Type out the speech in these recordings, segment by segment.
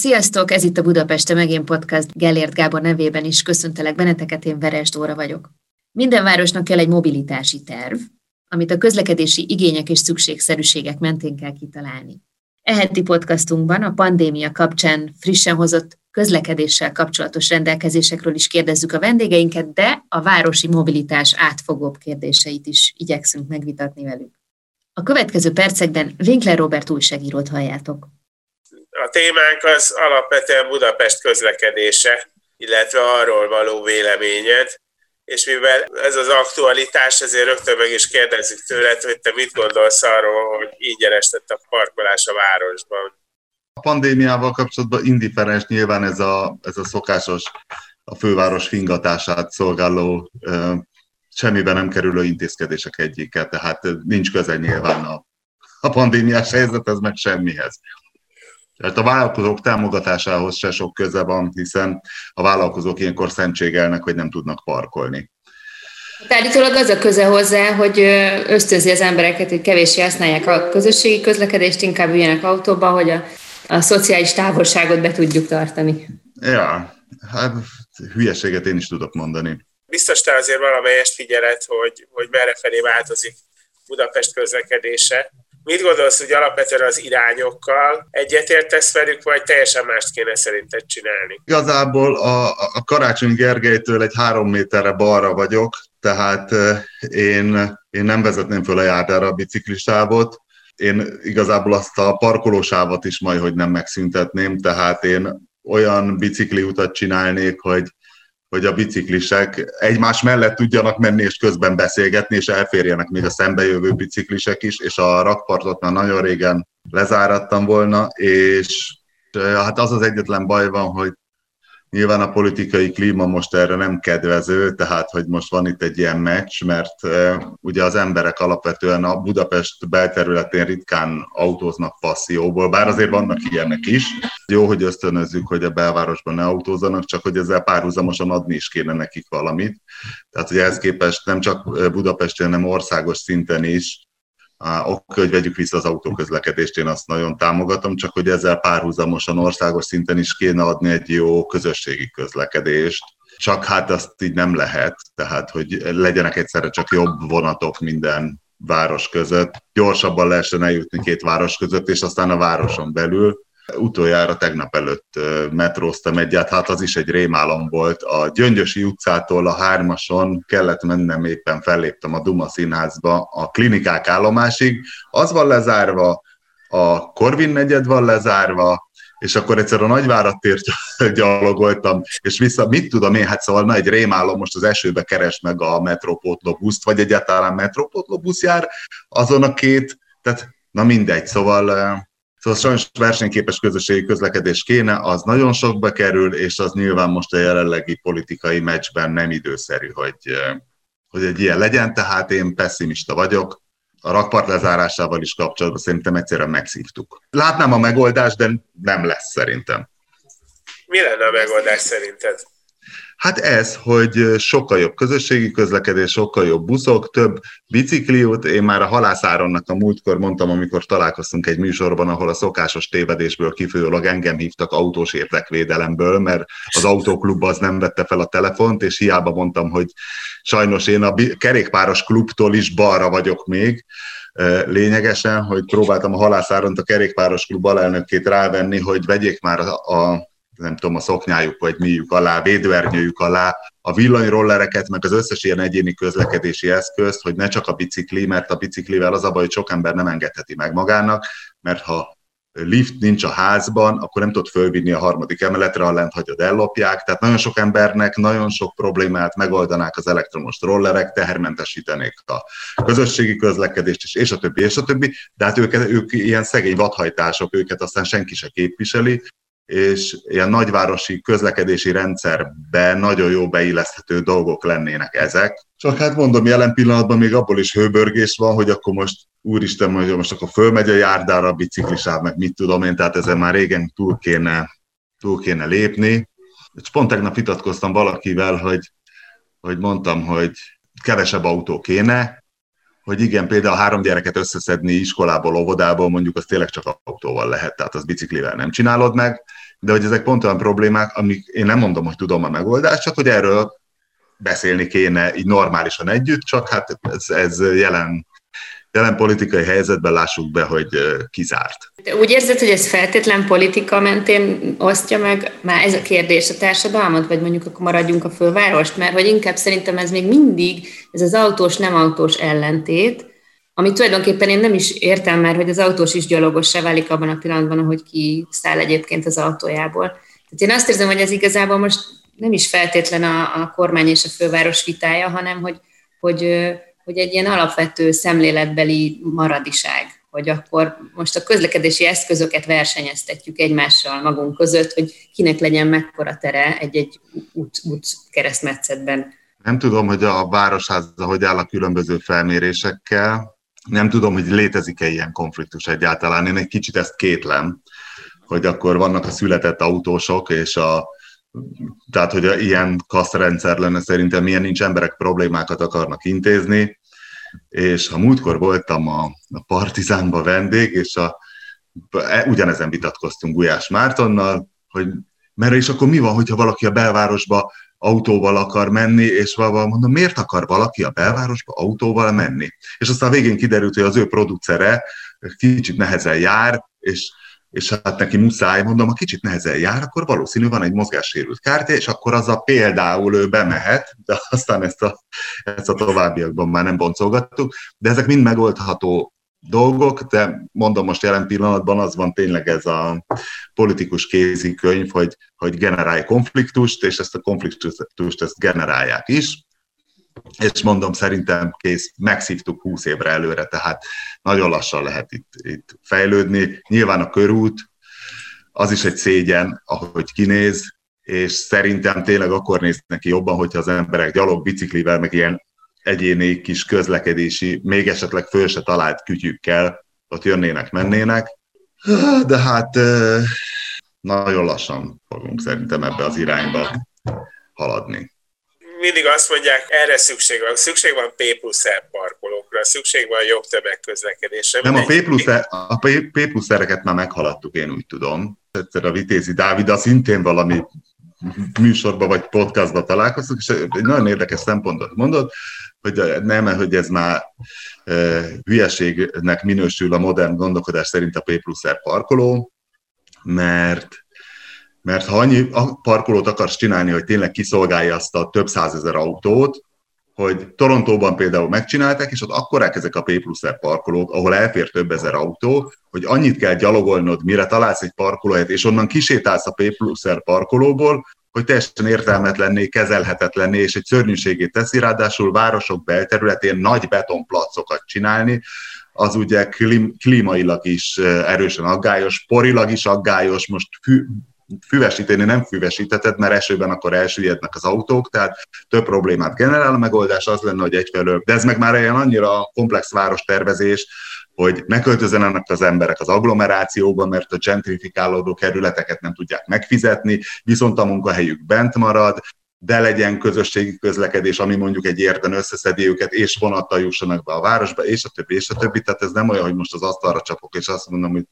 Sziasztok, ez itt a Budapeste Megén Podcast Gellért Gábor nevében is köszöntelek benneteket, én Veres Dóra vagyok. Minden városnak kell egy mobilitási terv, amit a közlekedési igények és szükségszerűségek mentén kell kitalálni. Eheti podcastunkban a pandémia kapcsán frissen hozott közlekedéssel kapcsolatos rendelkezésekről is kérdezzük a vendégeinket, de a városi mobilitás átfogóbb kérdéseit is igyekszünk megvitatni velük. A következő percekben Winkler Robert újságírót halljátok. A témánk az alapvetően Budapest közlekedése, illetve arról való véleményed és mivel ez az aktualitás, ezért rögtön meg is kérdezzük tőled, hogy te mit gondolsz arról, hogy ingyenes lett a parkolás a városban. A pandémiával kapcsolatban indiferens nyilván ez a, ez a szokásos a főváros fingatását szolgáló semmiben nem kerülő intézkedések egyike, tehát nincs köze nyilván a, a pandémiás helyzethez, meg semmihez. Tehát a vállalkozók támogatásához se sok köze van, hiszen a vállalkozók ilyenkor szentségelnek, hogy nem tudnak parkolni. Hát állítólag az a köze hozzá, hogy ösztönzi az embereket, hogy kevéssé használják a közösségi közlekedést, inkább üljenek autóba, hogy a, a szociális távolságot be tudjuk tartani. Ja, hát hülyeséget én is tudok mondani. Biztos te azért valamelyest figyelet, hogy, hogy merre felé változik Budapest közlekedése. Mit gondolsz, hogy alapvetően az irányokkal egyetértesz velük, vagy teljesen mást kéne szerinted csinálni? Igazából a, a Karácsony Gergelytől egy három méterre balra vagyok, tehát én, én nem vezetném föl a járdára a biciklistávot, én igazából azt a parkolósávot is majd, hogy nem megszüntetném, tehát én olyan bicikliutat csinálnék, hogy hogy a biciklisek egymás mellett tudjanak menni és közben beszélgetni, és elférjenek még a szembejövő biciklisek is, és a rakpartot már nagyon régen lezárattam volna, és hát az az egyetlen baj van, hogy Nyilván a politikai klíma most erre nem kedvező, tehát hogy most van itt egy ilyen meccs, mert ugye az emberek alapvetően a Budapest belterületén ritkán autóznak passzióból, bár azért vannak ilyenek is. Jó, hogy ösztönözzük, hogy a belvárosban ne autózzanak, csak hogy ezzel párhuzamosan adni is kéne nekik valamit. Tehát, hogy ehhez képest nem csak Budapesten, hanem országos szinten is oké, hogy vegyük vissza az autóközlekedést, én azt nagyon támogatom, csak hogy ezzel párhuzamosan országos szinten is kéne adni egy jó közösségi közlekedést, csak hát azt így nem lehet, tehát hogy legyenek egyszerre csak jobb vonatok minden város között, gyorsabban lehessen eljutni két város között, és aztán a városon belül Utoljára tegnap előtt metróztam egyet, hát az is egy rémálom volt. A Gyöngyösi utcától a hármason kellett mennem, éppen felléptem a Duma színházba a klinikák állomásig. Az van lezárva, a Korvin negyed van lezárva, és akkor egyszer a nagyvárat tért gyalogoltam, és vissza, mit tudom én, hát szóval na, egy rémálom most az esőbe keres meg a metrópótlóbuszt, vagy egyáltalán metrópótlóbusz jár azon a két, tehát na mindegy, szóval Szóval sajnos versenyképes közösségi közlekedés kéne, az nagyon sokba kerül, és az nyilván most a jelenlegi politikai meccsben nem időszerű, hogy, hogy egy ilyen legyen, tehát én pessimista vagyok. A rakpart lezárásával is kapcsolatban szerintem egyszerűen megszívtuk. Látnám a megoldást, de nem lesz szerintem. Mi lenne a megoldás szerinted? Hát ez, hogy sokkal jobb közösségi közlekedés, sokkal jobb buszok, több bicikliút. Én már a halászáronnak a múltkor mondtam, amikor találkoztunk egy műsorban, ahol a szokásos tévedésből kifolyólag engem hívtak autós érdekvédelemből, mert az autóklub az nem vette fel a telefont, és hiába mondtam, hogy sajnos én a kerékpáros klubtól is balra vagyok még, lényegesen, hogy próbáltam a halászáront a kerékpáros klub alelnökét rávenni, hogy vegyék már a, a nem tudom, a szoknyájuk vagy miük alá, védőernyőjük alá, a villanyrollereket, meg az összes ilyen egyéni közlekedési eszközt, hogy ne csak a bicikli, mert a biciklivel az a baj, hogy sok ember nem engedheti meg magának, mert ha lift nincs a házban, akkor nem tudod fölvinni a harmadik emeletre, ha lent hagyod, ellopják. Tehát nagyon sok embernek nagyon sok problémát megoldanák az elektromos rollerek, tehermentesítenék a közösségi közlekedést is, és a többi, és a többi. De hát ők, ők ilyen szegény vadhajtások, őket aztán senki se képviseli, és ilyen nagyvárosi közlekedési rendszerben nagyon jó beilleszthető dolgok lennének ezek. Csak hát mondom, jelen pillanatban még abból is hőbörgés van, hogy akkor most úristen, hogy most akkor fölmegy a járdára a biciklisáv, meg mit tudom én, tehát ezen már régen túl kéne, túl kéne lépni. És pont tegnap vitatkoztam valakivel, hogy, hogy mondtam, hogy kevesebb autó kéne, hogy igen, például három gyereket összeszedni iskolából, óvodából, mondjuk az tényleg csak autóval lehet, tehát az biciklivel nem csinálod meg, de hogy ezek pont olyan problémák, amik én nem mondom, hogy tudom a megoldást, csak hogy erről beszélni kéne így normálisan együtt, csak hát ez, ez jelen jelen politikai helyzetben lássuk be, hogy kizárt. De úgy érzed, hogy ez feltétlen politika mentén osztja meg már ez a kérdés a társadalmat, vagy mondjuk akkor maradjunk a fővárost, mert hogy inkább szerintem ez még mindig, ez az autós-nem autós ellentét, ami tulajdonképpen én nem is értem már, hogy az autós is gyalogossá válik abban a pillanatban, ahogy ki száll egyébként az autójából. Tehát én azt érzem, hogy ez igazából most nem is feltétlen a, a kormány és a főváros vitája, hanem hogy, hogy hogy egy ilyen alapvető szemléletbeli maradiság, hogy akkor most a közlekedési eszközöket versenyeztetjük egymással magunk között, hogy kinek legyen mekkora tere egy-egy út, út keresztmetszetben. Nem tudom, hogy a Városháza hogy áll a különböző felmérésekkel, nem tudom, hogy létezik-e ilyen konfliktus egyáltalán. Én egy kicsit ezt kétlem, hogy akkor vannak a született autósok, és a, tehát, hogy ilyen kaszrendszer lenne szerintem, milyen nincs emberek problémákat akarnak intézni, és ha múltkor voltam a, a Partizánba vendég, és a, e, ugyanezen vitatkoztunk Gulyás Mártonnal, hogy mert és akkor mi van, hogyha valaki a belvárosba autóval akar menni, és valahol mondom, miért akar valaki a belvárosba autóval menni? És aztán végén kiderült, hogy az ő producere kicsit nehezen jár, és és hát neki muszáj, mondom, ha kicsit nehezen jár, akkor valószínű van egy mozgássérült kártya, és akkor az a például ő bemehet, de aztán ezt a, ezt a továbbiakban már nem boncolgattuk, de ezek mind megoldható dolgok, de mondom most jelen pillanatban az van tényleg ez a politikus kézikönyv, hogy, hogy generálj konfliktust, és ezt a konfliktust ezt generálják is, és mondom, szerintem kész, megszívtuk 20 évre előre, tehát nagyon lassan lehet itt, itt fejlődni. Nyilván a körút, az is egy szégyen, ahogy kinéz, és szerintem tényleg akkor néz neki jobban, hogyha az emberek gyalog, biciklivel, meg ilyen egyéni kis közlekedési, még esetleg föl se talált kütyükkel ott jönnének, mennének. De hát nagyon lassan fogunk szerintem ebbe az irányba haladni mindig azt mondják, erre szükség van. Szükség van P plusz R parkolókra, szükség van jobb tömegközlekedésre. Nem, a P plusz, a P plusz R-eket már meghaladtuk, én úgy tudom. Egyszer a Vitézi Dávid, szintén valami műsorban vagy podcastban találkoztunk, és egy nagyon érdekes szempontot mondott, hogy nem, hogy ez már e, hülyeségnek minősül a modern gondolkodás szerint a P plusz R parkoló, mert mert ha annyi parkolót akarsz csinálni, hogy tényleg kiszolgálja azt a több százezer autót, hogy Torontóban például megcsinálták, és ott akkorák ezek a P plusz parkolók, ahol elfér több ezer autó, hogy annyit kell gyalogolnod, mire találsz egy parkolóhelyet, és onnan kisétálsz a P plusz parkolóból, hogy teljesen értelmetlenné, kezelhetetlenné, és egy szörnyűségét teszi, ráadásul városok belterületén nagy betonplacokat csinálni, az ugye klímailag is erősen aggályos, porilag is aggályos, most fű, füvesíteni nem füvesítheted, mert esőben akkor elsüllyednek az autók, tehát több problémát generál. A megoldás az lenne, hogy egyfelől, de ez meg már ilyen annyira komplex várostervezés, hogy ne költözzenek az emberek az agglomerációba, mert a gentrifikálódó kerületeket nem tudják megfizetni, viszont a munkahelyük bent marad, de legyen közösségi közlekedés, ami mondjuk egy érden összeszedi őket, és vonattal jussanak be a városba, és a többi, és a többi. Tehát ez nem olyan, hogy most az asztalra csapok, és azt mondom, hogy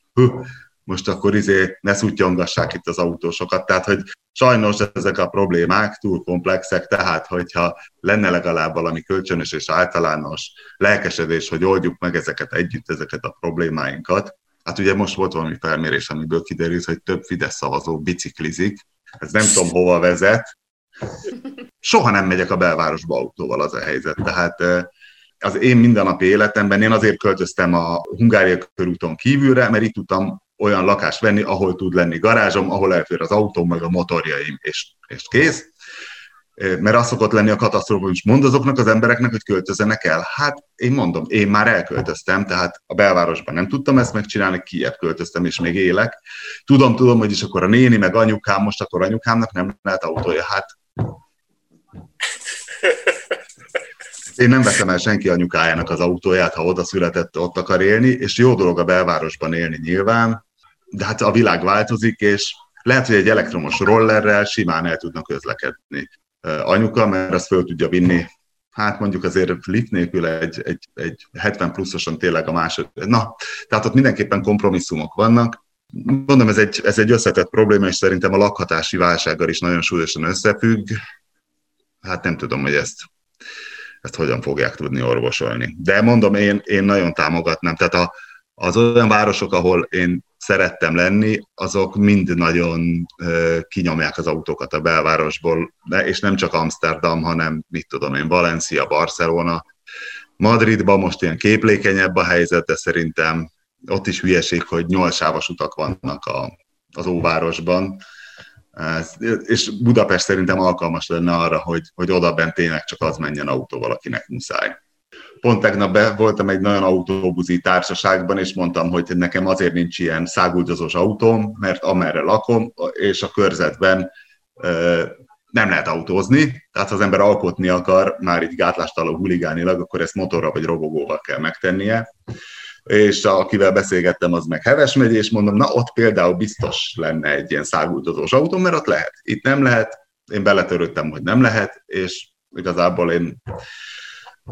most akkor izé ne szutyongassák itt az autósokat. Tehát, hogy sajnos ezek a problémák túl komplexek, tehát hogyha lenne legalább valami kölcsönös és általános lelkesedés, hogy oldjuk meg ezeket együtt, ezeket a problémáinkat. Hát ugye most volt valami felmérés, amiből kiderült, hogy több Fidesz szavazó biciklizik. Ez nem tudom hova vezet. Soha nem megyek a belvárosba autóval az a helyzet. Tehát az én mindennapi életemben én azért költöztem a Hungária körúton kívülre, mert itt tudtam olyan lakást venni, ahol tud lenni garázsom, ahol elfér az autó, meg a motorjaim, és, és kész. mert az szokott lenni a katasztrófa, hogy mond azoknak az embereknek, hogy költözenek el. Hát én mondom, én már elköltöztem, tehát a belvárosban nem tudtam ezt megcsinálni, Kiev költöztem, és még élek. Tudom, tudom, hogy is akkor a néni, meg anyukám, most akkor anyukámnak nem lehet autója. Hát én nem veszem el senki anyukájának az autóját, ha oda született, ott akar élni, és jó dolog a belvárosban élni nyilván, de hát a világ változik, és lehet, hogy egy elektromos rollerrel simán el tudnak közlekedni anyuka, mert azt föl tudja vinni, hát mondjuk azért lift nélkül egy, egy, egy 70 pluszosan tényleg a másod. Na, tehát ott mindenképpen kompromisszumok vannak. Mondom, ez egy, ez egy összetett probléma, és szerintem a lakhatási válsággal is nagyon súlyosan összefügg. Hát nem tudom, hogy ezt, ezt hogyan fogják tudni orvosolni. De mondom, én, én nagyon támogatnám. Tehát a, az olyan városok, ahol én szerettem lenni, azok mind nagyon kinyomják az autókat a belvárosból, és nem csak Amsterdam, hanem mit tudom én, Valencia, Barcelona, Madridban most ilyen képlékenyebb a helyzet, de szerintem ott is hülyeség, hogy nyolcsávos utak vannak a, az óvárosban, és Budapest szerintem alkalmas lenne arra, hogy, hogy oda bent tényleg csak az menjen autóval, akinek muszáj pont tegnap be voltam egy nagyon autóbuzi társaságban, és mondtam, hogy nekem azért nincs ilyen száguldozós autóm, mert amerre lakom, és a körzetben nem lehet autózni, tehát ha az ember alkotni akar, már így gátlástaló huligánilag, akkor ezt motorra vagy robogóval kell megtennie. És akivel beszélgettem, az meg Heves megy, és mondom, na ott például biztos lenne egy ilyen száguldozós autó, mert ott lehet. Itt nem lehet, én beletörődtem, hogy nem lehet, és igazából én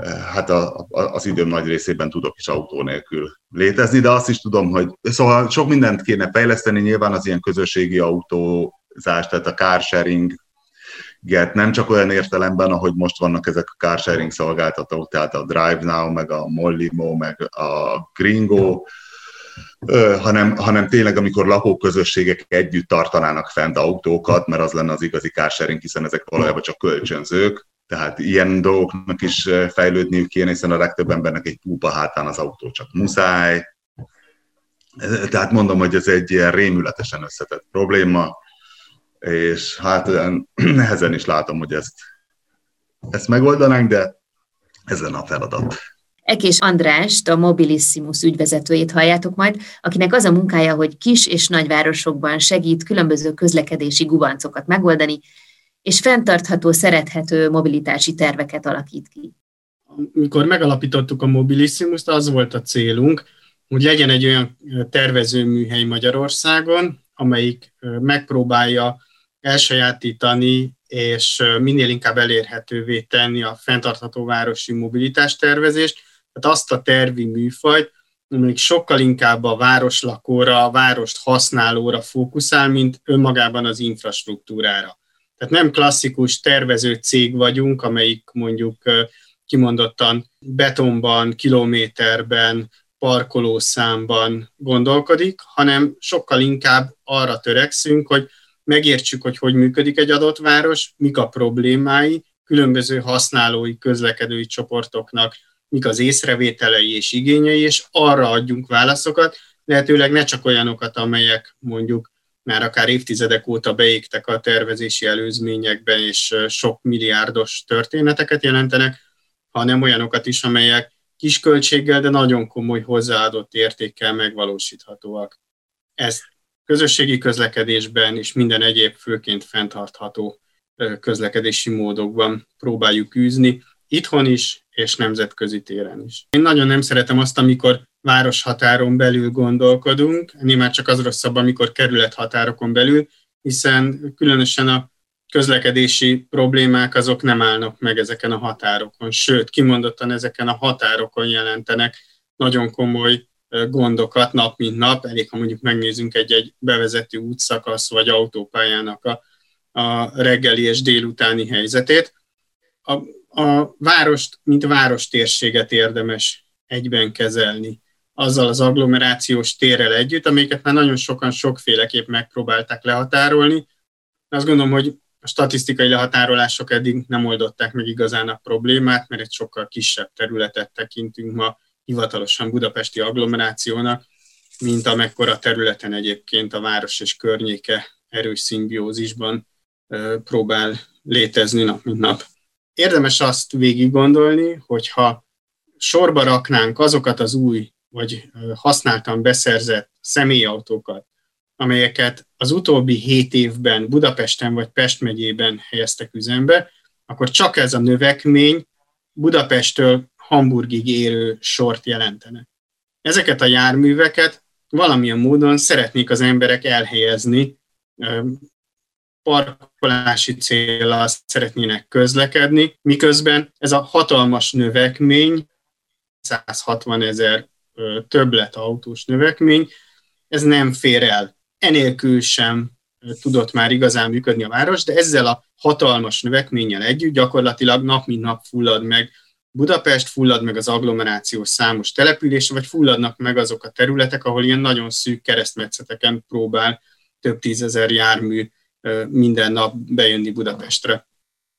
hát a, a, az időm nagy részében tudok is autó nélkül létezni, de azt is tudom, hogy szóval sok mindent kéne fejleszteni, nyilván az ilyen közösségi autózás, tehát a car sharing, nem csak olyan értelemben, ahogy most vannak ezek a car sharing szolgáltatók, tehát a Drive meg a Mollimo, meg a Gringo, hanem, hanem tényleg, amikor lakóközösségek együtt tartanának fent autókat, mert az lenne az igazi carsharing, hiszen ezek valójában csak kölcsönzők, tehát ilyen dolgoknak is fejlődniük kéne, hiszen a legtöbb embernek egy púpa hátán az autó csak muszáj. Tehát mondom, hogy ez egy ilyen rémületesen összetett probléma, és hát nehezen is látom, hogy ezt, ezt megoldanánk, de ezen a feladat. Ekés Andrást, a Mobilissimus ügyvezetőjét halljátok majd, akinek az a munkája, hogy kis és nagyvárosokban segít különböző közlekedési gubancokat megoldani, és fenntartható, szerethető mobilitási terveket alakít ki. Amikor megalapítottuk a Mobilissimus, az volt a célunk, hogy legyen egy olyan tervezőműhely Magyarországon, amelyik megpróbálja elsajátítani és minél inkább elérhetővé tenni a fenntartható városi mobilitás tervezést, tehát azt a tervi műfajt, amelyik sokkal inkább a városlakóra, a várost használóra fókuszál, mint önmagában az infrastruktúrára. Tehát nem klasszikus tervező cég vagyunk, amelyik mondjuk kimondottan betonban, kilométerben, parkolószámban gondolkodik, hanem sokkal inkább arra törekszünk, hogy megértsük, hogy hogy működik egy adott város, mik a problémái, különböző használói, közlekedői csoportoknak, mik az észrevételei és igényei, és arra adjunk válaszokat, lehetőleg ne csak olyanokat, amelyek mondjuk már akár évtizedek óta beégtek a tervezési előzményekben, és sok milliárdos történeteket jelentenek, hanem olyanokat is, amelyek kis költséggel, de nagyon komoly hozzáadott értékkel megvalósíthatóak. Ezt közösségi közlekedésben és minden egyéb főként fenntartható közlekedési módokban próbáljuk űzni, itthon is és nemzetközi téren is. Én nagyon nem szeretem azt, amikor városhatáron belül gondolkodunk, ennél már csak az rosszabb, amikor kerülethatárokon belül, hiszen különösen a közlekedési problémák azok nem állnak meg ezeken a határokon, sőt, kimondottan ezeken a határokon jelentenek nagyon komoly gondokat nap mint nap, elég ha mondjuk megnézzünk egy-egy bevezető útszakasz vagy autópályának a, a reggeli és délutáni helyzetét. A, a várost, mint várostérséget érdemes egyben kezelni azzal az agglomerációs térrel együtt, amiket már nagyon sokan sokféleképp megpróbálták lehatárolni. Azt gondolom, hogy a statisztikai lehatárolások eddig nem oldották meg igazán a problémát, mert egy sokkal kisebb területet tekintünk ma hivatalosan budapesti agglomerációnak, mint amekkora területen egyébként a város és környéke erős szimbiózisban próbál létezni nap mint nap. Érdemes azt végig gondolni, hogyha sorba raknánk azokat az új vagy használtan beszerzett személyautókat, amelyeket az utóbbi hét évben Budapesten vagy Pest megyében helyeztek üzembe, akkor csak ez a növekmény Budapesttől Hamburgig érő sort jelentene. Ezeket a járműveket valamilyen módon szeretnék az emberek elhelyezni, parkolási célra szeretnének közlekedni, miközben ez a hatalmas növekmény, 160 ezer többlet autós növekmény, ez nem fér el. Enélkül sem tudott már igazán működni a város, de ezzel a hatalmas növekménnyel együtt gyakorlatilag nap mint nap fullad meg Budapest, fullad meg az agglomerációs számos település, vagy fulladnak meg azok a területek, ahol ilyen nagyon szűk keresztmetszeteken próbál több tízezer jármű minden nap bejönni Budapestre.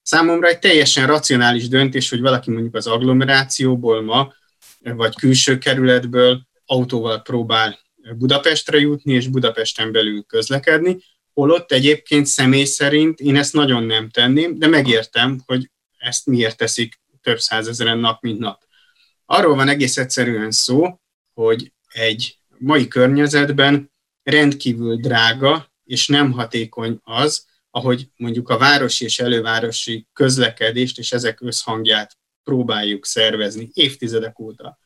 Számomra egy teljesen racionális döntés, hogy valaki mondjuk az agglomerációból ma, vagy külső kerületből autóval próbál Budapestre jutni, és Budapesten belül közlekedni, holott egyébként személy szerint én ezt nagyon nem tenném, de megértem, hogy ezt miért teszik több százezeren nap, mint nap. Arról van egész egyszerűen szó, hogy egy mai környezetben rendkívül drága és nem hatékony az, ahogy mondjuk a városi és elővárosi közlekedést és ezek összhangját próbáljuk szervezni évtizedek óta.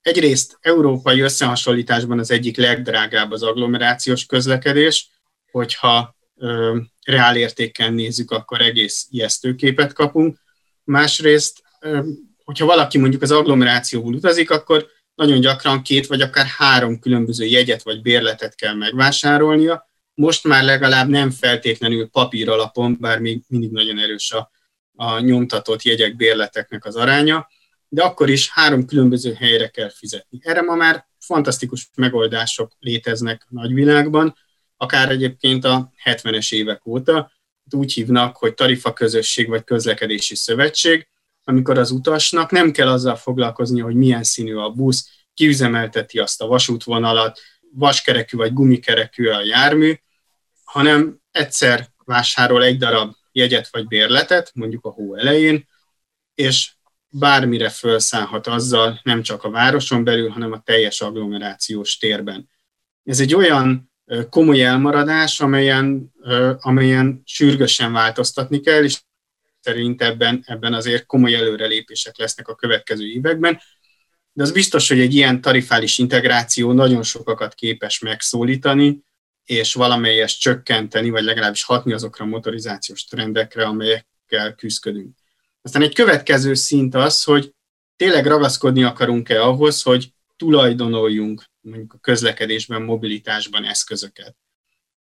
Egyrészt európai összehasonlításban az egyik legdrágább az agglomerációs közlekedés, hogyha ö, reálértéken nézzük, akkor egész ijesztő képet kapunk. Másrészt, ö, hogyha valaki mondjuk az agglomerációból utazik, akkor nagyon gyakran két vagy akár három különböző jegyet vagy bérletet kell megvásárolnia. Most már legalább nem feltétlenül papír alapon, bár még mindig nagyon erős a, a nyomtatott jegyek, bérleteknek az aránya, de akkor is három különböző helyre kell fizetni. Erre ma már fantasztikus megoldások léteznek a nagyvilágban, akár egyébként a 70-es évek óta, úgy hívnak, hogy tarifa közösség vagy közlekedési szövetség, amikor az utasnak nem kell azzal foglalkozni, hogy milyen színű a busz, kiüzemelteti azt a vasútvonalat, vaskerekű vagy gumikerekű a jármű, hanem egyszer vásárol egy darab jegyet vagy bérletet, mondjuk a hó elején, és bármire felszállhat azzal, nem csak a városon belül, hanem a teljes agglomerációs térben. Ez egy olyan komoly elmaradás, amelyen, amelyen sürgősen változtatni kell, és szerint ebben, ebben azért komoly előrelépések lesznek a következő években. De az biztos, hogy egy ilyen tarifális integráció nagyon sokakat képes megszólítani, és valamelyest csökkenteni, vagy legalábbis hatni azokra a motorizációs trendekre, amelyekkel küzdködünk. Aztán egy következő szint az, hogy tényleg ragaszkodni akarunk-e ahhoz, hogy tulajdonoljunk mondjuk a közlekedésben, mobilitásban eszközöket.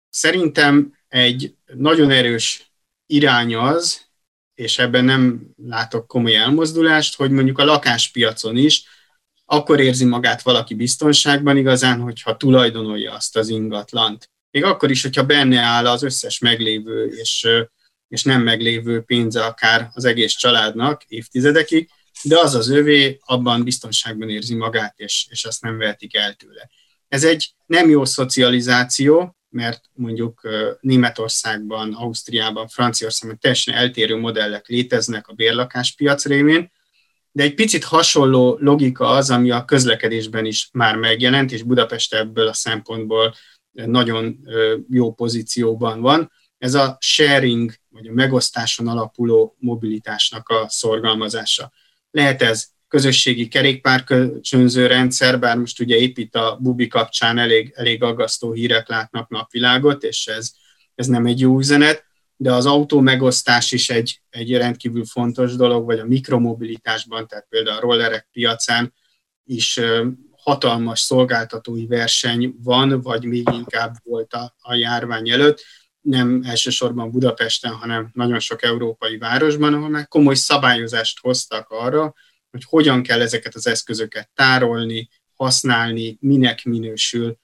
Szerintem egy nagyon erős irány az, és ebben nem látok komoly elmozdulást, hogy mondjuk a lakáspiacon is akkor érzi magát valaki biztonságban igazán, hogyha tulajdonolja azt az ingatlant. Még akkor is, hogyha benne áll az összes meglévő és, és nem meglévő pénze akár az egész családnak évtizedekig, de az az övé, abban biztonságban érzi magát, és, és azt nem vehetik el tőle. Ez egy nem jó szocializáció, mert mondjuk Németországban, Ausztriában, Franciaországban teljesen eltérő modellek léteznek a bérlakáspiac révén, de egy picit hasonló logika az, ami a közlekedésben is már megjelent, és Budapest ebből a szempontból nagyon jó pozícióban van. Ez a sharing, vagy a megosztáson alapuló mobilitásnak a szorgalmazása. Lehet ez közösségi kerékpárkölcsönző rendszer, bár most ugye épp itt a Bubi kapcsán elég, elég aggasztó hírek látnak napvilágot, és ez, ez nem egy jó üzenet, de az autó megosztás is egy, egy rendkívül fontos dolog, vagy a mikromobilitásban, tehát például a rollerek piacán is hatalmas szolgáltatói verseny van, vagy még inkább volt a, a járvány előtt, nem elsősorban Budapesten, hanem nagyon sok európai városban, ahol már komoly szabályozást hoztak arra, hogy hogyan kell ezeket az eszközöket tárolni, használni, minek minősül.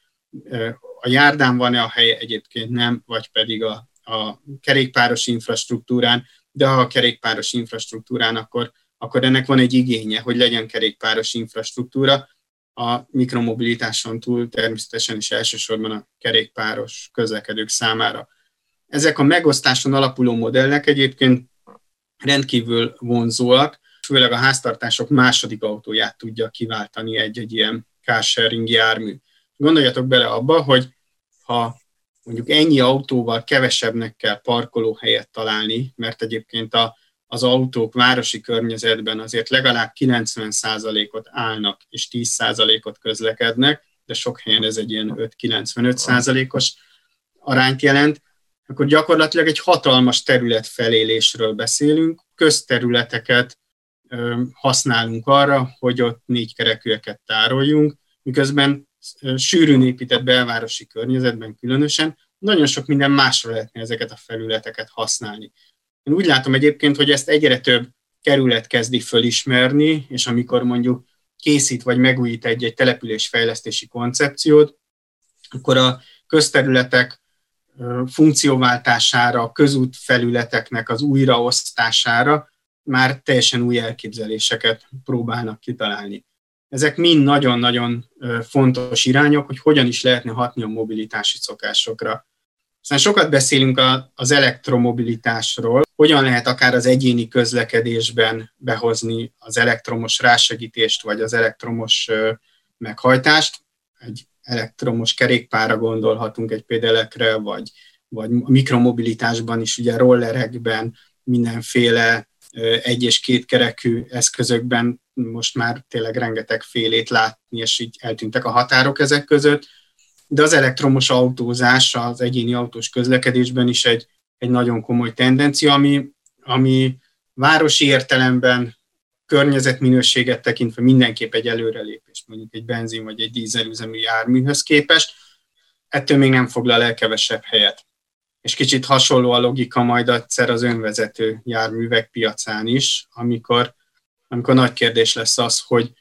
A járdán van-e a helye, egyébként nem, vagy pedig a, a kerékpáros infrastruktúrán, de ha a kerékpáros infrastruktúrán, akkor, akkor ennek van egy igénye, hogy legyen kerékpáros infrastruktúra. A mikromobilitáson túl természetesen is elsősorban a kerékpáros közlekedők számára. Ezek a megosztáson alapuló modellek egyébként rendkívül vonzóak, főleg a háztartások második autóját tudja kiváltani egy-egy ilyen carsharing jármű. Gondoljatok bele abba, hogy ha mondjuk ennyi autóval kevesebbnek kell parkolóhelyet találni, mert egyébként a, az autók városi környezetben azért legalább 90%-ot állnak és 10%-ot közlekednek, de sok helyen ez egy ilyen 5-95%-os arányt jelent, akkor gyakorlatilag egy hatalmas terület felélésről beszélünk, közterületeket használunk arra, hogy ott négy kerekűeket tároljunk, miközben sűrűn épített belvárosi környezetben különösen nagyon sok minden másra lehetne ezeket a felületeket használni. Én úgy látom egyébként, hogy ezt egyre több kerület kezdi fölismerni, és amikor mondjuk készít vagy megújít egy-egy településfejlesztési koncepciót, akkor a közterületek funkcióváltására, a közútfelületeknek az újraosztására már teljesen új elképzeléseket próbálnak kitalálni. Ezek mind nagyon-nagyon fontos irányok, hogy hogyan is lehetne hatni a mobilitási szokásokra. Aztán sokat beszélünk az elektromobilitásról, hogyan lehet akár az egyéni közlekedésben behozni az elektromos rásegítést, vagy az elektromos meghajtást. Egy elektromos kerékpára gondolhatunk egy pédelekre, vagy, vagy mikromobilitásban is, ugye rollerekben, mindenféle egy- és kétkerekű eszközökben most már tényleg rengeteg félét látni, és így eltűntek a határok ezek között. De az elektromos autózás az egyéni autós közlekedésben is egy, egy nagyon komoly tendencia, ami, ami városi értelemben környezetminőséget tekintve mindenképp egy előrelépés, mondjuk egy benzin vagy egy dízelüzemű járműhöz képest, ettől még nem foglal el kevesebb helyet. És kicsit hasonló a logika majd egyszer az önvezető járművek piacán is, amikor, amikor nagy kérdés lesz az, hogy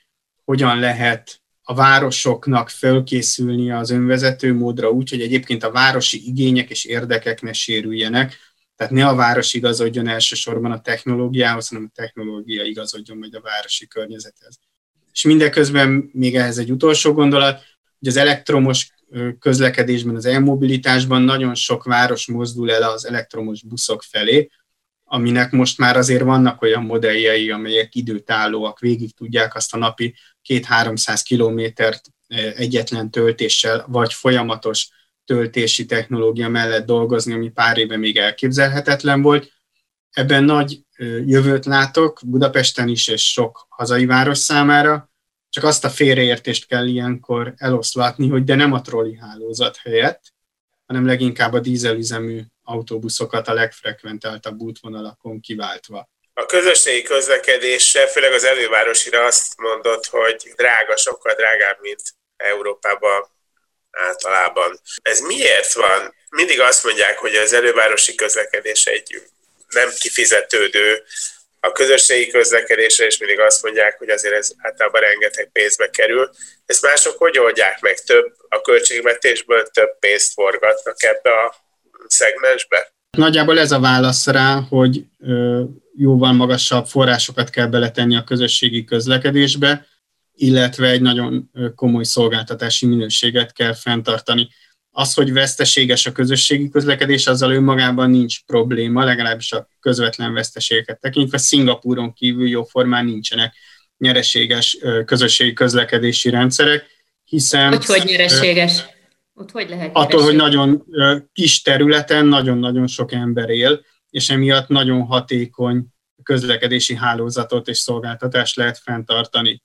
hogyan lehet a városoknak fölkészülni az önvezető módra úgy, hogy egyébként a városi igények és érdekek ne sérüljenek, tehát ne a város igazodjon elsősorban a technológiához, hanem a technológia igazodjon majd a városi környezethez. És mindeközben még ehhez egy utolsó gondolat, hogy az elektromos közlekedésben, az elmobilitásban nagyon sok város mozdul el az elektromos buszok felé, aminek most már azért vannak olyan modelljei, amelyek időtállóak, végig tudják azt a napi 2-300 kilométert egyetlen töltéssel, vagy folyamatos töltési technológia mellett dolgozni, ami pár éve még elképzelhetetlen volt. Ebben nagy jövőt látok Budapesten is, és sok hazai város számára, csak azt a félreértést kell ilyenkor eloszlatni, hogy de nem a trolli hálózat helyett, hanem leginkább a dízelüzemű autóbuszokat a legfrekventáltabb útvonalakon kiváltva. A közösségi közlekedésre, főleg az elővárosira azt mondott, hogy drága, sokkal drágább, mint Európában általában. Ez miért van? Mindig azt mondják, hogy az elővárosi közlekedés egy nem kifizetődő, a közösségi közlekedésre is mindig azt mondják, hogy azért ez általában rengeteg pénzbe kerül. Ezt mások hogy oldják meg? Több a költségvetésből több pénzt forgatnak ebbe a szegmensbe? Nagyjából ez a válasz rá, hogy jóval magasabb forrásokat kell beletenni a közösségi közlekedésbe, illetve egy nagyon komoly szolgáltatási minőséget kell fenntartani. Az, hogy veszteséges a közösségi közlekedés, azzal önmagában nincs probléma, legalábbis a közvetlen veszteségeket tekintve. Szingapúron kívül jóformán nincsenek nyereséges közösségi közlekedési rendszerek, hiszen... Hogy hogy nyereséges? Ott hogy lehet Attól, hogy nagyon kis területen nagyon-nagyon sok ember él, és emiatt nagyon hatékony közlekedési hálózatot és szolgáltatást lehet fenntartani.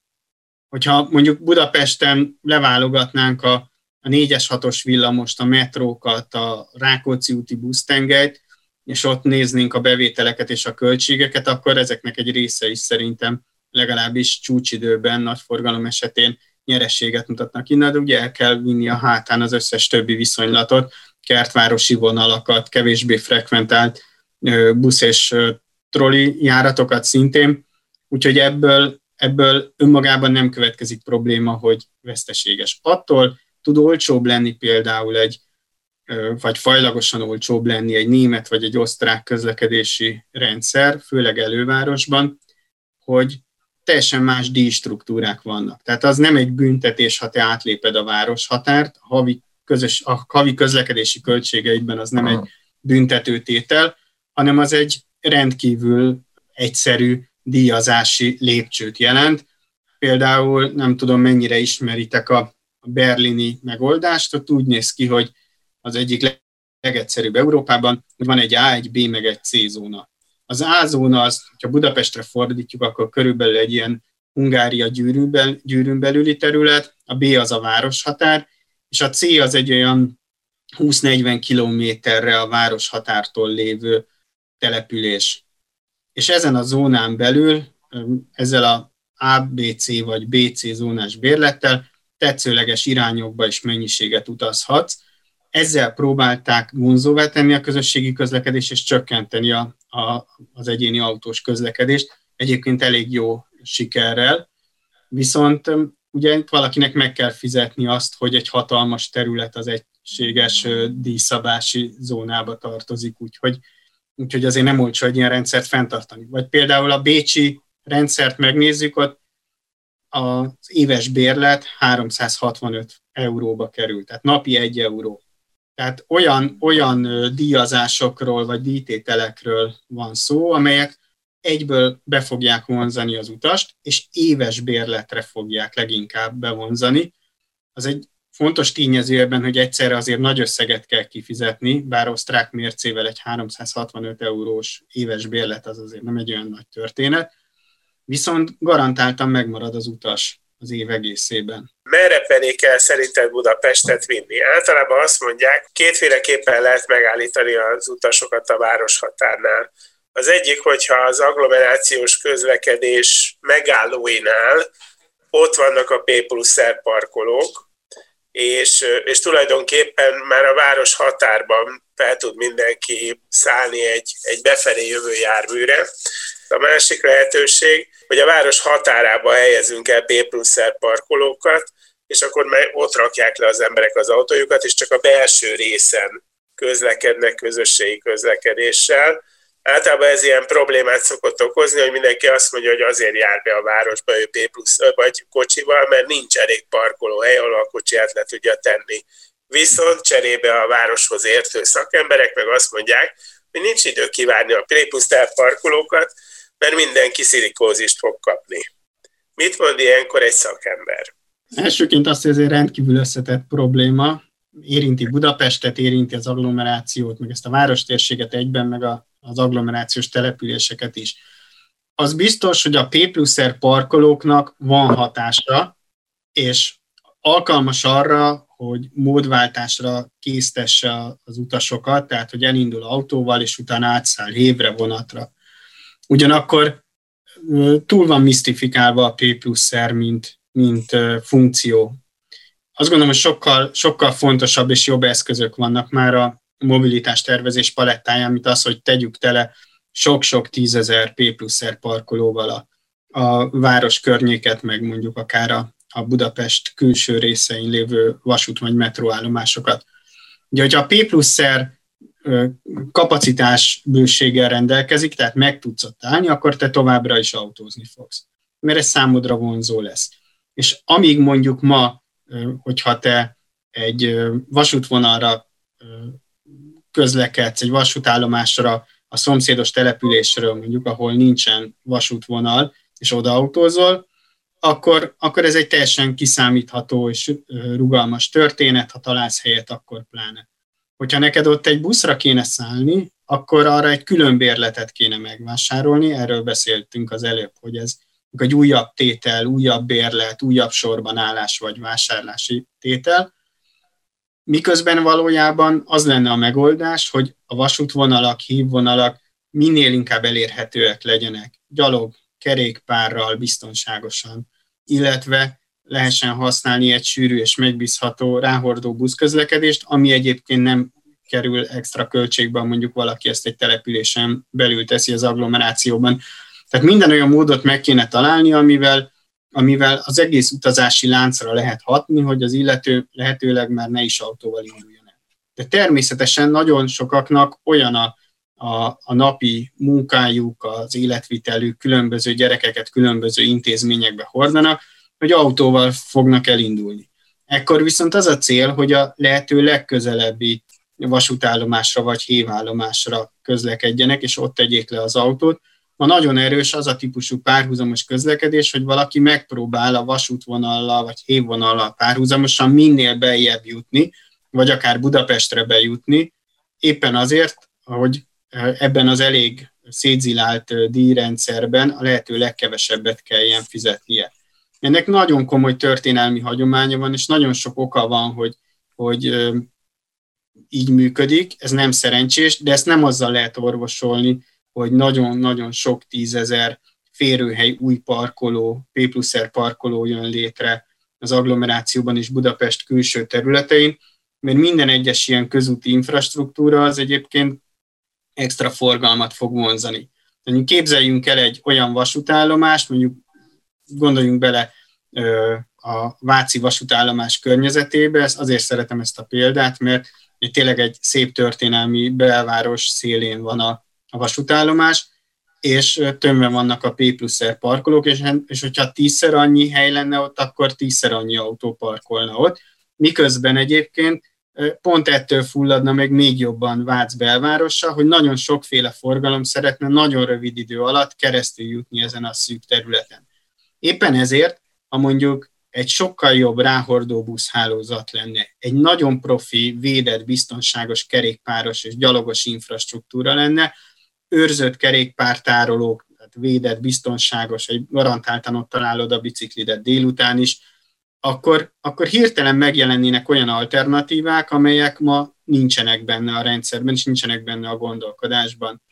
Hogyha mondjuk Budapesten leválogatnánk a, a 4-es 6-os villamost, a metrókat, a Rákóczi úti busztengelyt, és ott néznénk a bevételeket és a költségeket, akkor ezeknek egy része is szerintem legalábbis csúcsidőben, nagy forgalom esetén nyerességet mutatnak innen, de ugye el kell vinni a hátán az összes többi viszonylatot, kertvárosi vonalakat, kevésbé frekventált busz és troli járatokat szintén, úgyhogy ebből ebből önmagában nem következik probléma, hogy veszteséges. Attól tud olcsóbb lenni például egy, vagy fajlagosan olcsóbb lenni egy német vagy egy osztrák közlekedési rendszer, főleg elővárosban, hogy teljesen más díjstruktúrák vannak. Tehát az nem egy büntetés, ha te átléped a város határt, a havi, közös, a havi közlekedési költségeidben az nem egy büntetőtétel, hanem az egy rendkívül egyszerű díjazási lépcsőt jelent. Például nem tudom mennyire ismeritek a berlini megoldást, ott úgy néz ki, hogy az egyik legegyszerűbb Európában, hogy van egy A, egy B, meg egy C zóna. Az A zóna, az, ha Budapestre fordítjuk, akkor körülbelül egy ilyen Hungária gyűrűn belüli terület, a B az a városhatár, és a C az egy olyan 20-40 kilométerre a városhatártól lévő település. És ezen a zónán belül, ezzel a ABC vagy BC zónás bérlettel tetszőleges irányokba és mennyiséget utazhatsz. Ezzel próbálták vonzóvá tenni a közösségi közlekedést és csökkenteni a, a, az egyéni autós közlekedést. Egyébként elég jó sikerrel, viszont ugye valakinek meg kell fizetni azt, hogy egy hatalmas terület az egységes díjszabási zónába tartozik, úgyhogy, úgyhogy azért nem olcsó egy ilyen rendszert fenntartani. Vagy például a Bécsi rendszert megnézzük, ott az éves bérlet 365 euróba került, tehát napi 1 euró. Tehát olyan, olyan díjazásokról vagy díjtételekről van szó, amelyek egyből be fogják vonzani az utast, és éves bérletre fogják leginkább bevonzani. Az egy fontos tényező ebben, hogy egyszerre azért nagy összeget kell kifizetni, bár osztrák mércével egy 365 eurós éves bérlet az azért nem egy olyan nagy történet, viszont garantáltan megmarad az utas az év egészében. Merre pedig kell szerinted Budapestet vinni? Általában azt mondják, kétféleképpen lehet megállítani az utasokat a városhatárnál. Az egyik, hogyha az agglomerációs közlekedés megállóinál ott vannak a P plusz parkolók, és, és tulajdonképpen már a város határban fel tud mindenki szállni egy, egy befelé jövő járműre. A másik lehetőség, hogy a város határába helyezünk el P plusz R parkolókat, és akkor ott rakják le az emberek az autójukat, és csak a belső részen közlekednek közösségi közlekedéssel, Általában ez ilyen problémát szokott okozni, hogy mindenki azt mondja, hogy azért jár be a városba ő P plusz, vagy kocsival, mert nincs elég parkolóhely, ahol a kocsiját le tudja tenni. Viszont cserébe a városhoz értő szakemberek meg azt mondják, hogy nincs idő kivárni a P plusz parkolókat, mert mindenki szilikózist fog kapni. Mit mond ilyenkor egy szakember? Elsőként azt, hogy ez egy rendkívül összetett probléma, érinti Budapestet, érinti az agglomerációt, meg ezt a várostérséget egyben, meg a az agglomerációs településeket is. Az biztos, hogy a P plusz R parkolóknak van hatása, és alkalmas arra, hogy módváltásra késztesse az utasokat, tehát hogy elindul autóval, és utána átszáll hévre, vonatra. Ugyanakkor túl van misztifikálva a P plusz mint, mint funkció. Azt gondolom, hogy sokkal, sokkal fontosabb és jobb eszközök vannak már a mobilitás tervezés palettáján, mint az, hogy tegyük tele sok-sok tízezer P plusz parkolóval a, a város környéket, meg mondjuk akár a, a Budapest külső részein lévő vasút vagy metróállomásokat. Ugye, hogyha a P plusz kapacitás bőséggel rendelkezik, tehát meg tudsz ott állni, akkor te továbbra is autózni fogsz, mert ez számodra vonzó lesz. És amíg mondjuk ma, hogyha te egy vasútvonalra közlekedsz egy vasútállomásra a szomszédos településről, mondjuk, ahol nincsen vasútvonal, és odaautózol, akkor, akkor ez egy teljesen kiszámítható és rugalmas történet, ha találsz helyet, akkor pláne. Hogyha neked ott egy buszra kéne szállni, akkor arra egy külön bérletet kéne megvásárolni, erről beszéltünk az előbb, hogy ez egy újabb tétel, újabb bérlet, újabb sorban állás vagy vásárlási tétel, Miközben valójában az lenne a megoldás, hogy a vasútvonalak, hívvonalak minél inkább elérhetőek legyenek, gyalog, kerékpárral, biztonságosan, illetve lehessen használni egy sűrű és megbízható ráhordó buszközlekedést, ami egyébként nem kerül extra költségbe, mondjuk valaki ezt egy településen belül teszi az agglomerációban. Tehát minden olyan módot meg kéne találni, amivel amivel az egész utazási láncra lehet hatni, hogy az illető lehetőleg már ne is autóval induljon el. De természetesen nagyon sokaknak olyan a, a, a napi munkájuk, az életvitelük, különböző gyerekeket különböző intézményekbe hordanak, hogy autóval fognak elindulni. Ekkor viszont az a cél, hogy a lehető legközelebbi vasútállomásra vagy hévállomásra közlekedjenek, és ott tegyék le az autót. Ma nagyon erős az a típusú párhuzamos közlekedés, hogy valaki megpróbál a vasútvonallal vagy hévvonallal párhuzamosan minél beljebb jutni, vagy akár Budapestre bejutni, éppen azért, hogy ebben az elég szétzilált díjrendszerben a lehető legkevesebbet kelljen fizetnie. Ennek nagyon komoly történelmi hagyománya van, és nagyon sok oka van, hogy, hogy így működik. Ez nem szerencsés, de ezt nem azzal lehet orvosolni, hogy nagyon-nagyon sok tízezer férőhely új parkoló, P plusz R parkoló jön létre az agglomerációban és Budapest külső területein, mert minden egyes ilyen közúti infrastruktúra az egyébként extra forgalmat fog vonzani. Képzeljünk el egy olyan vasútállomást, mondjuk gondoljunk bele a Váci vasútállomás környezetébe, ezt azért szeretem ezt a példát, mert tényleg egy szép történelmi belváros szélén van a, a vasútállomás, és tömve vannak a P plusz R parkolók, és, és hogyha tízszer annyi hely lenne ott, akkor tízszer annyi autó parkolna ott. Miközben egyébként pont ettől fulladna meg még jobban Vác belvárosa, hogy nagyon sokféle forgalom szeretne nagyon rövid idő alatt keresztül jutni ezen a szűk területen. Éppen ezért, ha mondjuk egy sokkal jobb ráhordó buszhálózat lenne, egy nagyon profi, védett, biztonságos kerékpáros és gyalogos infrastruktúra lenne, őrzött kerékpártárolók, tehát védett, biztonságos, egy garantáltan ott találod a biciklidet délután is, akkor, akkor hirtelen megjelennének olyan alternatívák, amelyek ma nincsenek benne a rendszerben, és nincsenek benne a gondolkodásban.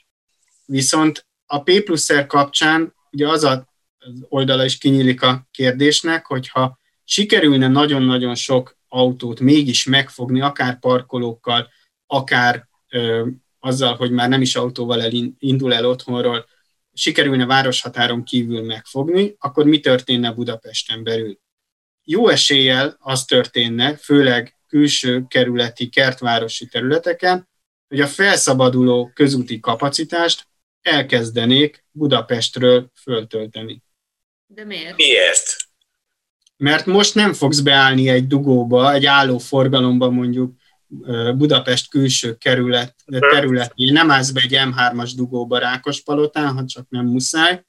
Viszont a P plusz R kapcsán ugye az a az oldala is kinyílik a kérdésnek, hogyha sikerülne nagyon-nagyon sok autót mégis megfogni, akár parkolókkal, akár ö, azzal, hogy már nem is autóval indul el otthonról, sikerülne városhatáron kívül megfogni, akkor mi történne Budapesten belül? Jó eséllyel az történne, főleg külső kerületi, kertvárosi területeken, hogy a felszabaduló közúti kapacitást elkezdenék Budapestről föltölteni. De miért? Miért? Mert most nem fogsz beállni egy dugóba, egy álló forgalomba mondjuk Budapest külső kerület, területén, nem állsz be egy M3-as dugóba Rákospalotán, ha csak nem muszáj,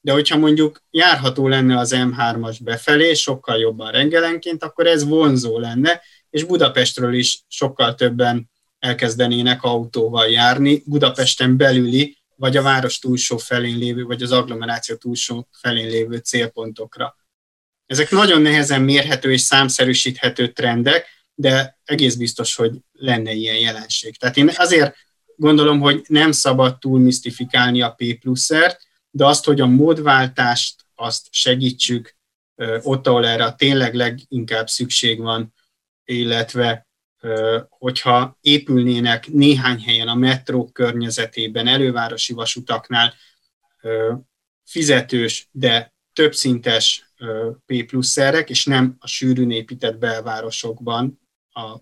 de hogyha mondjuk járható lenne az M3-as befelé, sokkal jobban rengelenként, akkor ez vonzó lenne, és Budapestről is sokkal többen elkezdenének autóval járni, Budapesten belüli vagy a város túlsó felén lévő, vagy az agglomeráció túlsó felén lévő célpontokra. Ezek nagyon nehezen mérhető és számszerűsíthető trendek, de egész biztos, hogy lenne ilyen jelenség. Tehát én azért gondolom, hogy nem szabad túl misztifikálni a P pluszert, de azt, hogy a módváltást azt segítsük ott, ahol erre tényleg leginkább szükség van, illetve hogyha épülnének néhány helyen a metró környezetében, elővárosi vasutaknál fizetős, de többszintes P pluszerek, és nem a sűrűn épített belvárosokban, az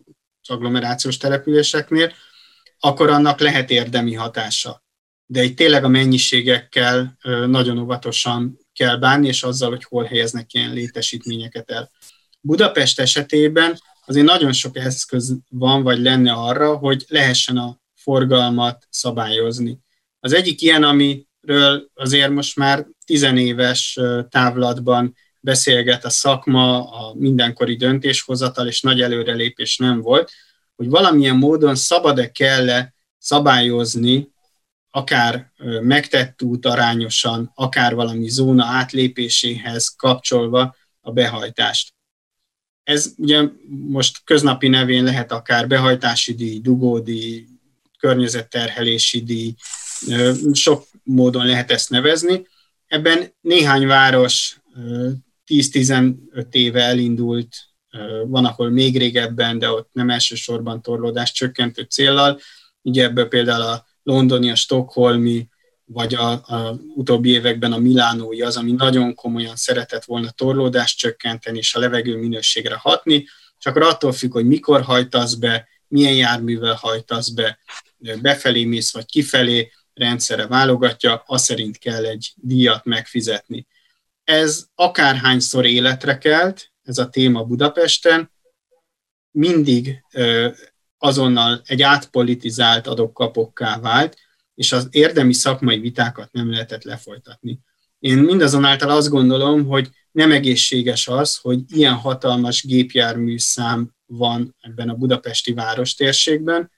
agglomerációs településeknél, akkor annak lehet érdemi hatása. De itt tényleg a mennyiségekkel nagyon óvatosan kell bánni, és azzal, hogy hol helyeznek ilyen létesítményeket el. Budapest esetében azért nagyon sok eszköz van, vagy lenne arra, hogy lehessen a forgalmat szabályozni. Az egyik ilyen, amiről azért most már tizenéves távlatban beszélget a szakma, a mindenkori döntéshozatal, és nagy előrelépés nem volt, hogy valamilyen módon szabad-e kell-e szabályozni, akár megtett út arányosan, akár valami zóna átlépéséhez kapcsolva a behajtást. Ez ugye most köznapi nevén lehet akár behajtási díj, dugódíj, környezetterhelési díj, sok módon lehet ezt nevezni. Ebben néhány város 10-15 éve elindult, van, ahol még régebben, de ott nem elsősorban torlódás csökkentő céllal. Ugye ebből például a londoni, a stokholmi, vagy a, a utóbbi években a Milánói az, ami nagyon komolyan szeretett volna torlódást csökkenteni és a levegő minőségre hatni, csak attól függ, hogy mikor hajtasz be, milyen járművel hajtasz be, befelé mész vagy kifelé, rendszere válogatja, az szerint kell egy díjat megfizetni. Ez akárhányszor életre kelt, ez a téma Budapesten, mindig azonnal egy átpolitizált adokkapokká vált, és az érdemi szakmai vitákat nem lehetett lefolytatni. Én mindazonáltal azt gondolom, hogy nem egészséges az, hogy ilyen hatalmas gépjárműszám van ebben a budapesti várostérségben,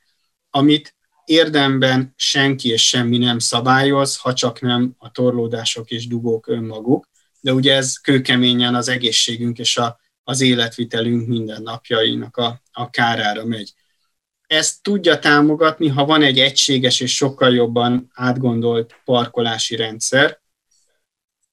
amit érdemben senki és semmi nem szabályoz, ha csak nem a torlódások és dugók önmaguk, de ugye ez kőkeményen az egészségünk és a, az életvitelünk mindennapjainak a, a kárára megy. Ezt tudja támogatni, ha van egy egységes és sokkal jobban átgondolt parkolási rendszer.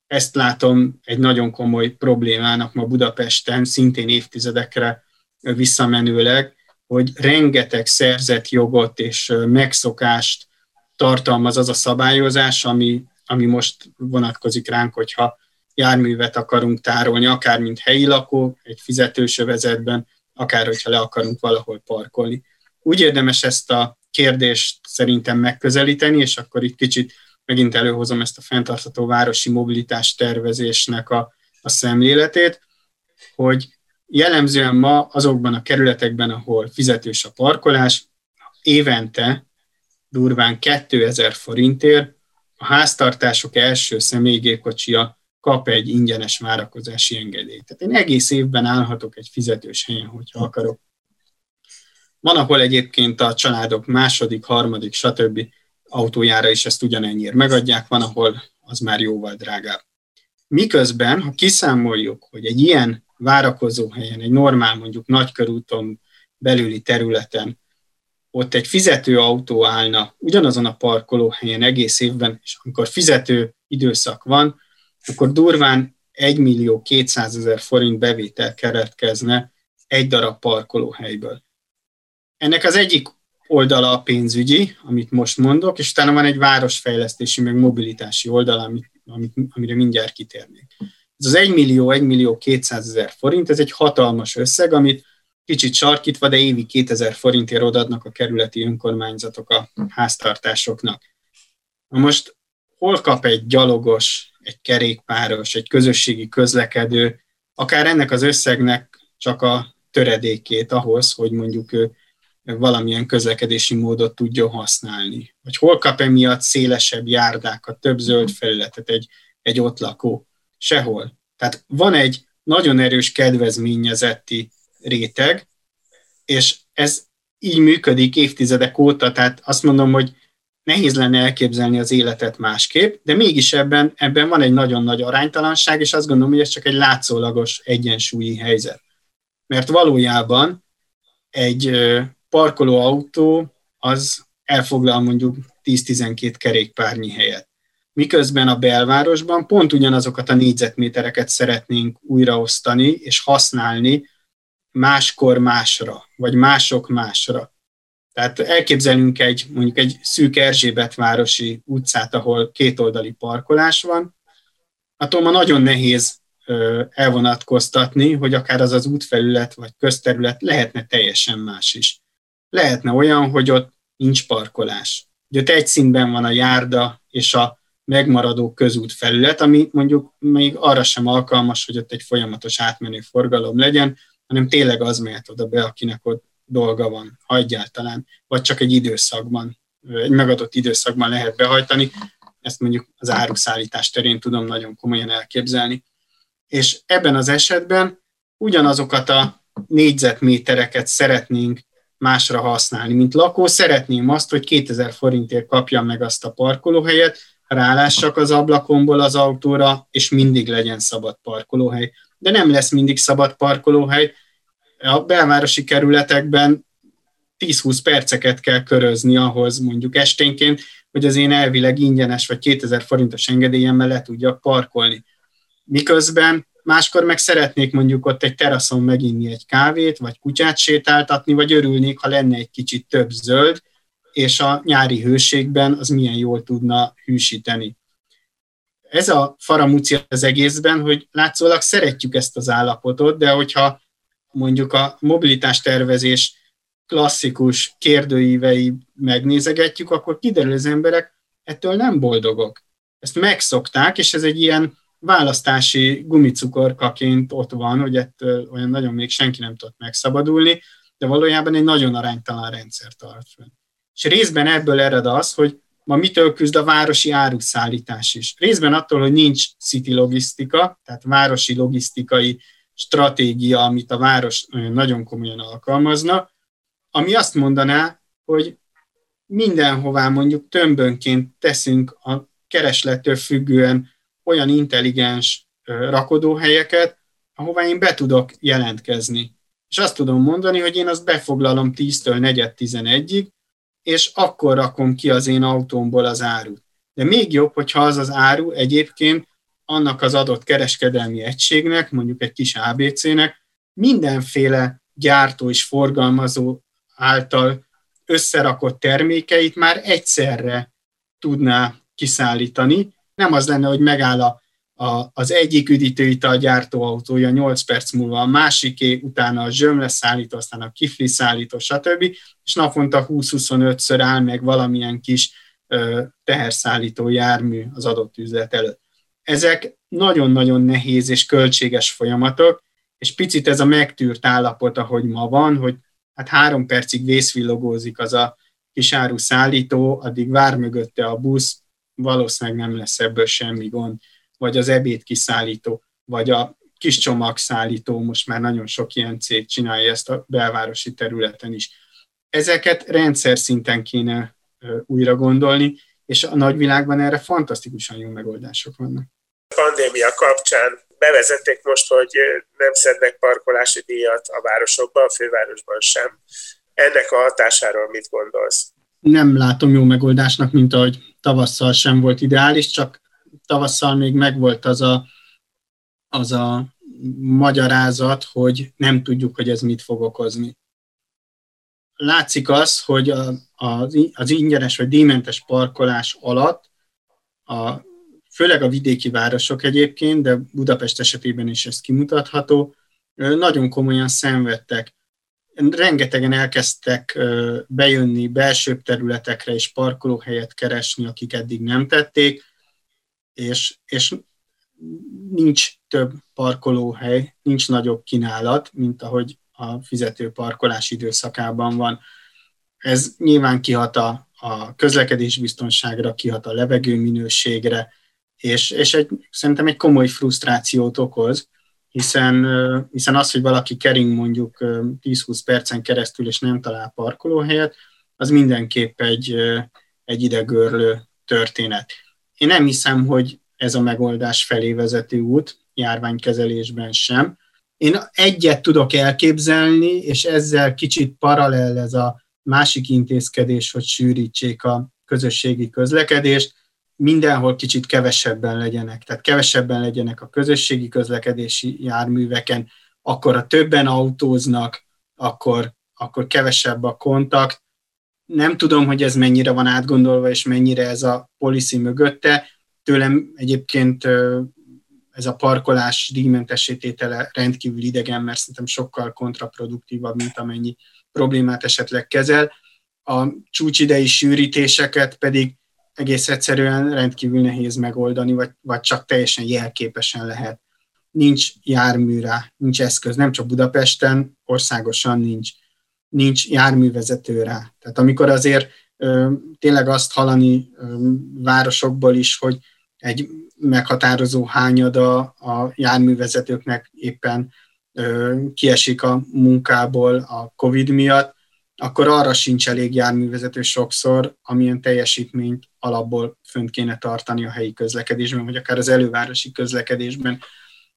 Ezt látom egy nagyon komoly problémának ma Budapesten, szintén évtizedekre visszamenőleg, hogy rengeteg szerzett jogot és megszokást tartalmaz az a szabályozás, ami, ami most vonatkozik ránk, hogyha járművet akarunk tárolni, akár mint helyi lakó, egy fizetős övezetben, akár hogyha le akarunk valahol parkolni. Úgy érdemes ezt a kérdést szerintem megközelíteni, és akkor itt kicsit megint előhozom ezt a fenntartható városi mobilitás tervezésnek a, a szemléletét, hogy jellemzően ma azokban a kerületekben, ahol fizetős a parkolás, évente durván 2000 forintért a háztartások első személygépkocsia kap egy ingyenes várakozási engedélyt. Tehát én egész évben állhatok egy fizetős helyen, hogyha akarok. Van, ahol egyébként a családok második, harmadik, stb. autójára is ezt ugyanennyire megadják, van, ahol az már jóval drágább. Miközben, ha kiszámoljuk, hogy egy ilyen várakozó helyen, egy normál mondjuk nagykörúton belüli területen, ott egy fizető autó állna ugyanazon a parkolóhelyen egész évben, és amikor fizető időszak van, akkor durván 1 millió 200 ezer forint bevétel keretkezne egy darab parkolóhelyből. Ennek az egyik oldala a pénzügyi, amit most mondok, és utána van egy városfejlesztési, meg mobilitási oldala, amit, amit, amire mindjárt kitérnék. Ez az 1 millió, 1 millió 200 ezer forint, ez egy hatalmas összeg, amit kicsit sarkítva, de évi 2000 forintért odaadnak a kerületi önkormányzatok a háztartásoknak. Na most hol kap egy gyalogos, egy kerékpáros, egy közösségi közlekedő, akár ennek az összegnek csak a töredékét ahhoz, hogy mondjuk ő valamilyen közlekedési módot tudjon használni. Vagy hol kap emiatt szélesebb járdákat, több zöld felületet egy, egy ott lakó Sehol. Tehát van egy nagyon erős kedvezményezetti réteg, és ez így működik évtizedek óta, tehát azt mondom, hogy nehéz lenne elképzelni az életet másképp, de mégis ebben, ebben van egy nagyon nagy aránytalanság, és azt gondolom, hogy ez csak egy látszólagos egyensúlyi helyzet. Mert valójában egy parkoló autó az elfoglal mondjuk 10-12 kerékpárnyi helyet miközben a belvárosban pont ugyanazokat a négyzetmétereket szeretnénk újraosztani és használni máskor másra, vagy mások másra. Tehát elképzelünk egy, mondjuk egy szűk Erzsébet városi utcát, ahol kétoldali parkolás van, attól ma nagyon nehéz elvonatkoztatni, hogy akár az az útfelület vagy közterület lehetne teljesen más is. Lehetne olyan, hogy ott nincs parkolás. Hogy ott egy színben van a járda és a megmaradó közút felület, ami mondjuk még arra sem alkalmas, hogy ott egy folyamatos átmenő forgalom legyen, hanem tényleg az mehet oda be, akinek ott dolga van, ha egyáltalán, vagy csak egy időszakban, egy megadott időszakban lehet behajtani. Ezt mondjuk az áruszállítás terén tudom nagyon komolyan elképzelni. És ebben az esetben ugyanazokat a négyzetmétereket szeretnénk másra használni. Mint lakó szeretném azt, hogy 2000 forintért kapjam meg azt a parkolóhelyet, rálássak az ablakomból az autóra, és mindig legyen szabad parkolóhely. De nem lesz mindig szabad parkolóhely. A belvárosi kerületekben 10-20 perceket kell körözni ahhoz mondjuk esténként, hogy az én elvileg ingyenes vagy 2000 forintos engedélyemmel le tudjak parkolni. Miközben máskor meg szeretnék mondjuk ott egy teraszon meginni egy kávét, vagy kutyát sétáltatni, vagy örülnék, ha lenne egy kicsit több zöld, és a nyári hőségben az milyen jól tudna hűsíteni. Ez a faramúci az egészben, hogy látszólag szeretjük ezt az állapotot, de hogyha mondjuk a mobilitás tervezés klasszikus kérdőívei megnézegetjük, akkor kiderül az emberek ettől nem boldogok. Ezt megszokták, és ez egy ilyen választási gumicukorkaként ott van, hogy ettől olyan nagyon még senki nem tudott megszabadulni, de valójában egy nagyon aránytalan rendszer tart fönn. És részben ebből ered az, hogy ma mitől küzd a városi áruszállítás is. Részben attól, hogy nincs city logisztika, tehát városi logisztikai stratégia, amit a város nagyon komolyan alkalmazna, ami azt mondaná, hogy mindenhová mondjuk tömbönként teszünk a kereslettől függően olyan intelligens rakodóhelyeket, ahová én be tudok jelentkezni. És azt tudom mondani, hogy én azt befoglalom 10-től 4-11-ig, és akkor rakom ki az én autómból az árut. De még jobb, hogyha az az áru egyébként annak az adott kereskedelmi egységnek, mondjuk egy kis ABC-nek, mindenféle gyártó és forgalmazó által összerakott termékeit már egyszerre tudná kiszállítani. Nem az lenne, hogy megáll a, a, az egyik üdítőital gyártóautója 8 perc múlva a másiké, utána a zsömle szállító, aztán a kifli szállító, stb. És naponta 20-25-ször áll meg valamilyen kis ö, teherszállító jármű az adott üzlet előtt. Ezek nagyon-nagyon nehéz és költséges folyamatok, és picit ez a megtűrt állapot, ahogy ma van, hogy hát három percig vészvillogózik az a kisáru szállító, addig vár mögötte a busz, valószínűleg nem lesz ebből semmi gond, vagy az ebéd kiszállító, vagy a kis csomagszállító, most már nagyon sok ilyen cég csinálja ezt a belvárosi területen is. Ezeket rendszer szinten kéne újra gondolni, és a nagyvilágban erre fantasztikusan jó megoldások vannak. A pandémia kapcsán bevezették most, hogy nem szednek parkolási díjat a városokban, a fővárosban sem. Ennek a hatásáról mit gondolsz? Nem látom jó megoldásnak, mint ahogy tavasszal sem volt ideális, csak tavasszal még megvolt az a, az a magyarázat, hogy nem tudjuk, hogy ez mit fog okozni. Látszik az, hogy a, az, az ingyenes vagy díjmentes parkolás alatt a főleg a vidéki városok egyébként, de Budapest esetében is ez kimutatható, nagyon komolyan szenvedtek. Rengetegen elkezdtek bejönni belsőbb területekre és parkolóhelyet keresni, akik eddig nem tették, és, és nincs több parkolóhely, nincs nagyobb kínálat, mint ahogy a fizető parkolás időszakában van. Ez nyilván kihat a, a közlekedésbiztonságra, kihat a levegő minőségre, és, és egy, szerintem egy komoly frusztrációt okoz, hiszen, hiszen az, hogy valaki kering mondjuk 10-20 percen keresztül, és nem talál parkolóhelyet, az mindenképp egy, egy idegörlő történet. Én nem hiszem, hogy ez a megoldás felé vezető út, járványkezelésben sem. Én egyet tudok elképzelni, és ezzel kicsit paralel ez a másik intézkedés, hogy sűrítsék a közösségi közlekedést, mindenhol kicsit kevesebben legyenek, tehát kevesebben legyenek a közösségi közlekedési járműveken, akkor a többen autóznak, akkor, akkor kevesebb a kontakt. Nem tudom, hogy ez mennyire van átgondolva, és mennyire ez a policy mögötte. Tőlem egyébként ez a parkolás díjmentesítétele rendkívül idegen, mert szerintem sokkal kontraproduktívabb, mint amennyi problémát esetleg kezel. A csúcsidei sűrítéseket pedig egész egyszerűen rendkívül nehéz megoldani, vagy, vagy csak teljesen jelképesen lehet. Nincs járműre, nincs eszköz, nem csak Budapesten, országosan nincs, nincs járművezető rá. Tehát amikor azért ö, tényleg azt hallani ö, városokból is, hogy egy meghatározó hányada a járművezetőknek éppen ö, kiesik a munkából a COVID miatt, akkor arra sincs elég járművezető sokszor, amilyen teljesítményt alapból fönt kéne tartani a helyi közlekedésben, vagy akár az elővárosi közlekedésben.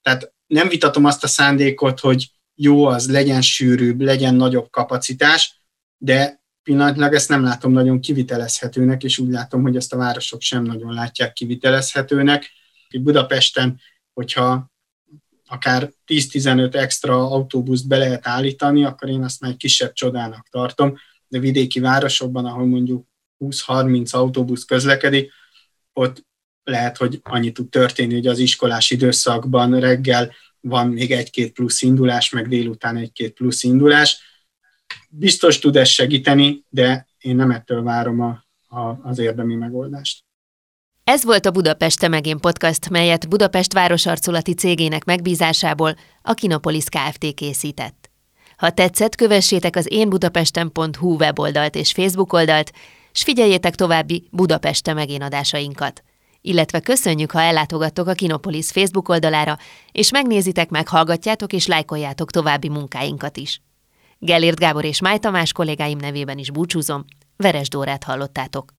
Tehát nem vitatom azt a szándékot, hogy jó az, legyen sűrűbb, legyen nagyobb kapacitás, de pillanatnyilag ezt nem látom nagyon kivitelezhetőnek, és úgy látom, hogy ezt a városok sem nagyon látják kivitelezhetőnek. Budapesten, hogyha akár 10-15 extra autóbuszt be lehet állítani, akkor én azt már egy kisebb csodának tartom, de vidéki városokban, ahol mondjuk 20-30 autóbusz közlekedik, ott lehet, hogy annyi tud történni, hogy az iskolás időszakban reggel van még egy-két plusz indulás, meg délután egy-két plusz indulás. Biztos tud ez segíteni, de én nem ettől várom a, a, az érdemi megoldást. Ez volt a Budapest Megén podcast, melyet Budapest városarculati cégének megbízásából a Kinopolis Kft. készített. Ha tetszett, kövessétek az én budapesten.hu weboldalt és Facebook oldalt, s figyeljétek további Budapeste megénadásainkat. Illetve köszönjük, ha ellátogattok a Kinopolis Facebook oldalára, és megnézitek, meghallgatjátok és lájkoljátok további munkáinkat is. Gellért Gábor és Máj Tamás kollégáim nevében is búcsúzom, Veres Dórát hallottátok.